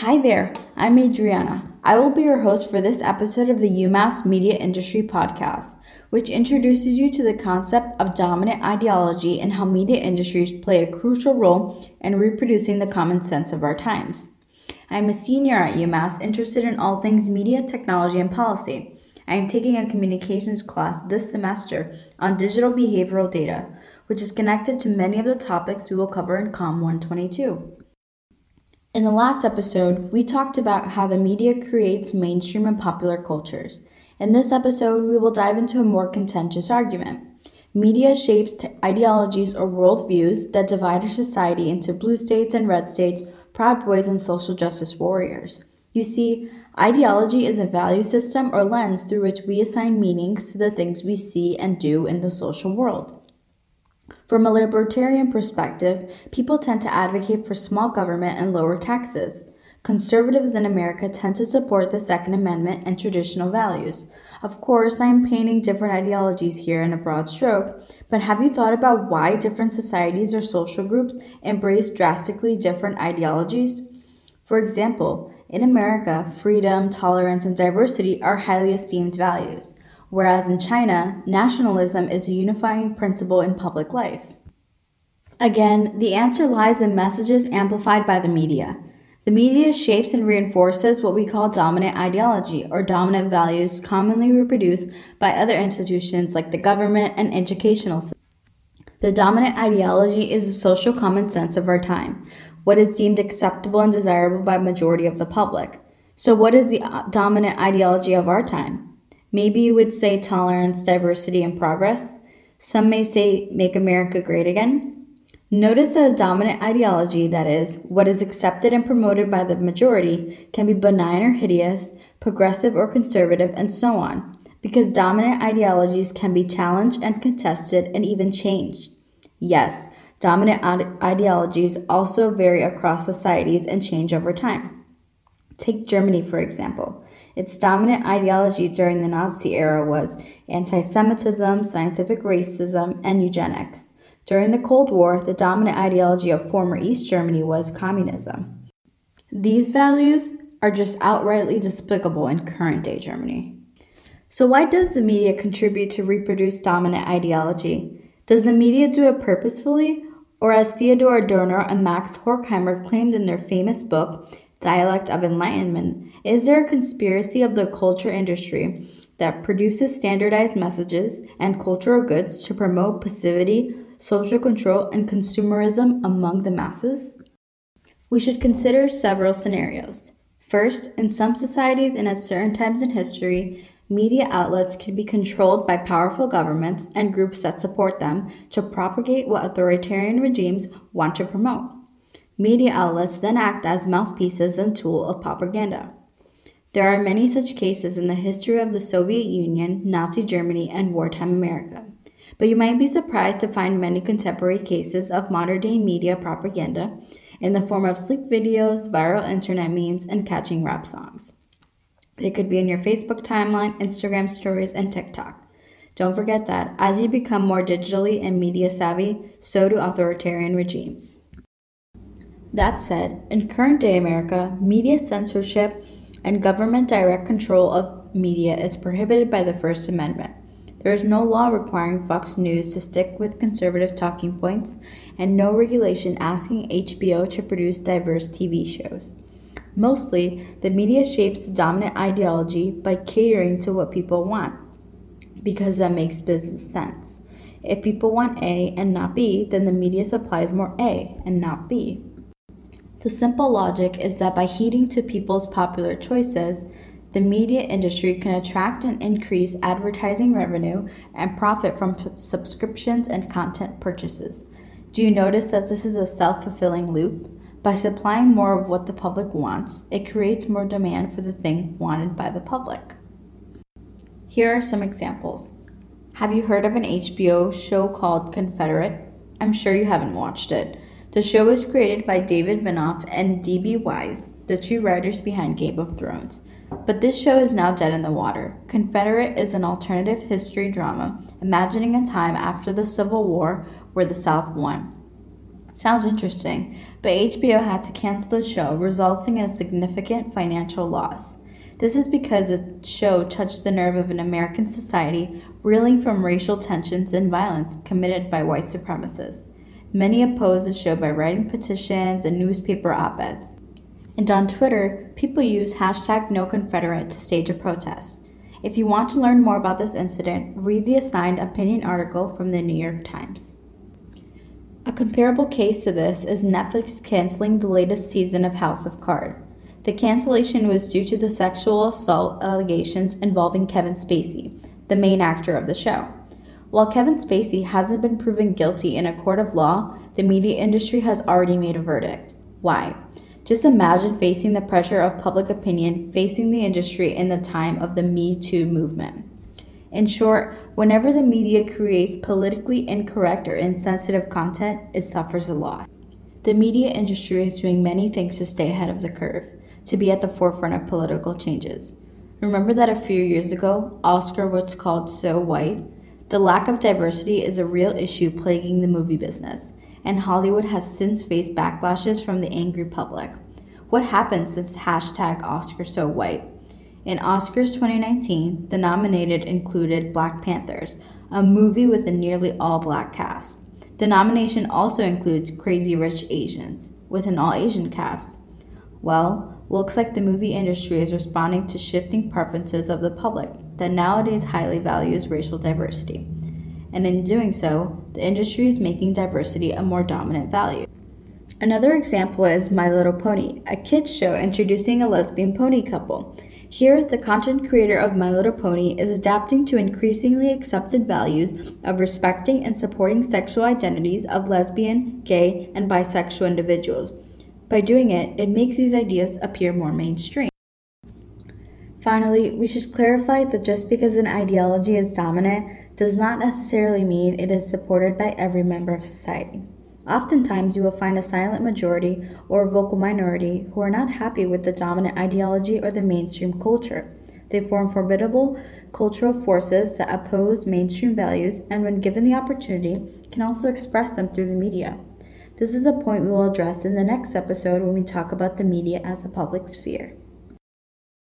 Hi there, I'm Adriana. I will be your host for this episode of the UMass Media Industry Podcast, which introduces you to the concept of dominant ideology and how media industries play a crucial role in reproducing the common sense of our times. I'm a senior at UMass interested in all things media, technology, and policy. I am taking a communications class this semester on digital behavioral data, which is connected to many of the topics we will cover in COM 122. In the last episode, we talked about how the media creates mainstream and popular cultures. In this episode, we will dive into a more contentious argument. Media shapes ideologies or worldviews that divide our society into blue states and red states, proud boys and social justice warriors. You see, ideology is a value system or lens through which we assign meanings to the things we see and do in the social world. From a libertarian perspective, people tend to advocate for small government and lower taxes. Conservatives in America tend to support the Second Amendment and traditional values. Of course, I am painting different ideologies here in a broad stroke, but have you thought about why different societies or social groups embrace drastically different ideologies? For example, in America, freedom, tolerance, and diversity are highly esteemed values whereas in China, nationalism is a unifying principle in public life. Again, the answer lies in messages amplified by the media. The media shapes and reinforces what we call dominant ideology or dominant values commonly reproduced by other institutions like the government and educational system. The dominant ideology is the social common sense of our time, what is deemed acceptable and desirable by majority of the public. So what is the uh, dominant ideology of our time? Maybe you would say tolerance, diversity, and progress. Some may say make America great again. Notice that a dominant ideology, that is, what is accepted and promoted by the majority, can be benign or hideous, progressive or conservative, and so on, because dominant ideologies can be challenged and contested and even changed. Yes, dominant ideologies also vary across societies and change over time. Take Germany, for example. Its dominant ideology during the Nazi era was anti Semitism, scientific racism, and eugenics. During the Cold War, the dominant ideology of former East Germany was communism. These values are just outrightly despicable in current day Germany. So, why does the media contribute to reproduce dominant ideology? Does the media do it purposefully? Or, as Theodor Adorno and Max Horkheimer claimed in their famous book, Dialect of Enlightenment, is there a conspiracy of the culture industry that produces standardized messages and cultural goods to promote passivity, social control, and consumerism among the masses? We should consider several scenarios. First, in some societies and at certain times in history, media outlets can be controlled by powerful governments and groups that support them to propagate what authoritarian regimes want to promote. Media outlets then act as mouthpieces and tool of propaganda. There are many such cases in the history of the Soviet Union, Nazi Germany, and wartime America. But you might be surprised to find many contemporary cases of modern day media propaganda in the form of sleek videos, viral internet memes, and catching rap songs. They could be in your Facebook timeline, Instagram stories, and TikTok. Don't forget that as you become more digitally and media savvy, so do authoritarian regimes. That said, in current day America, media censorship and government direct control of media is prohibited by the First Amendment. There is no law requiring Fox News to stick with conservative talking points, and no regulation asking HBO to produce diverse TV shows. Mostly, the media shapes the dominant ideology by catering to what people want, because that makes business sense. If people want A and not B, then the media supplies more A and not B. The simple logic is that by heeding to people's popular choices, the media industry can attract and increase advertising revenue and profit from p- subscriptions and content purchases. Do you notice that this is a self fulfilling loop? By supplying more of what the public wants, it creates more demand for the thing wanted by the public. Here are some examples. Have you heard of an HBO show called Confederate? I'm sure you haven't watched it. The show was created by David Benioff and D.B. Weiss, the two writers behind Game of Thrones. But this show is now dead in the water. Confederate is an alternative history drama imagining a time after the Civil War where the South won. Sounds interesting, but HBO had to cancel the show, resulting in a significant financial loss. This is because the show touched the nerve of an American society reeling from racial tensions and violence committed by white supremacists. Many opposed the show by writing petitions and newspaper op eds. And on Twitter, people use hashtag NoConfederate to stage a protest. If you want to learn more about this incident, read the assigned opinion article from the New York Times. A comparable case to this is Netflix canceling the latest season of House of Cards. The cancellation was due to the sexual assault allegations involving Kevin Spacey, the main actor of the show. While Kevin Spacey hasn't been proven guilty in a court of law, the media industry has already made a verdict. Why? Just imagine facing the pressure of public opinion facing the industry in the time of the Me Too movement. In short, whenever the media creates politically incorrect or insensitive content, it suffers a loss. The media industry is doing many things to stay ahead of the curve to be at the forefront of political changes. Remember that a few years ago, Oscar was called so white? The lack of diversity is a real issue plaguing the movie business, and Hollywood has since faced backlashes from the angry public. What happened since hashtag Oscar so white? In Oscars 2019, the nominated included Black Panthers, a movie with a nearly all black cast. The nomination also includes Crazy Rich Asians, with an all Asian cast. Well, looks like the movie industry is responding to shifting preferences of the public that nowadays highly values racial diversity. And in doing so, the industry is making diversity a more dominant value. Another example is My Little Pony, a kids show introducing a lesbian pony couple. Here, the content creator of My Little Pony is adapting to increasingly accepted values of respecting and supporting sexual identities of lesbian, gay, and bisexual individuals by doing it, it makes these ideas appear more mainstream. Finally, we should clarify that just because an ideology is dominant does not necessarily mean it is supported by every member of society. Oftentimes, you will find a silent majority or a vocal minority who are not happy with the dominant ideology or the mainstream culture. They form formidable cultural forces that oppose mainstream values and, when given the opportunity, can also express them through the media. This is a point we will address in the next episode when we talk about the media as a public sphere.